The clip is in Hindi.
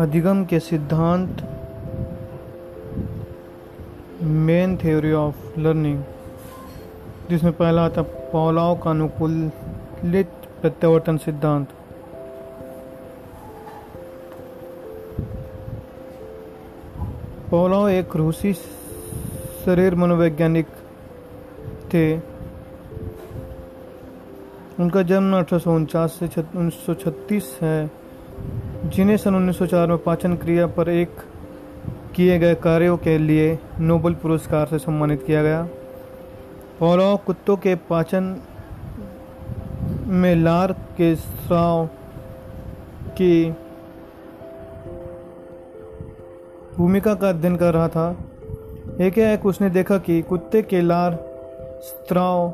अधिगम के सिद्धांत मेन थ्योरी ऑफ़ लर्निंग जिसमें पहला आता पौलाव का अनुकूलित प्रत्यावर्तन सिद्धांत। पौलाव एक रूसी शरीर मनोवैज्ञानिक थे। उनका जन्म अठारह सौ उनचास से उन्नीस सौ छत्तीस है। जिन्हें सन 1904 में पाचन क्रिया पर एक किए गए कार्यों के लिए नोबल पुरस्कार से सम्मानित किया गया। पौलाव कुत्तों के पाचन में लार के स्राव की भूमिका का अध्ययन कर रहा था। एक एक उसने देखा कि कुत्ते के लार, स्त्राव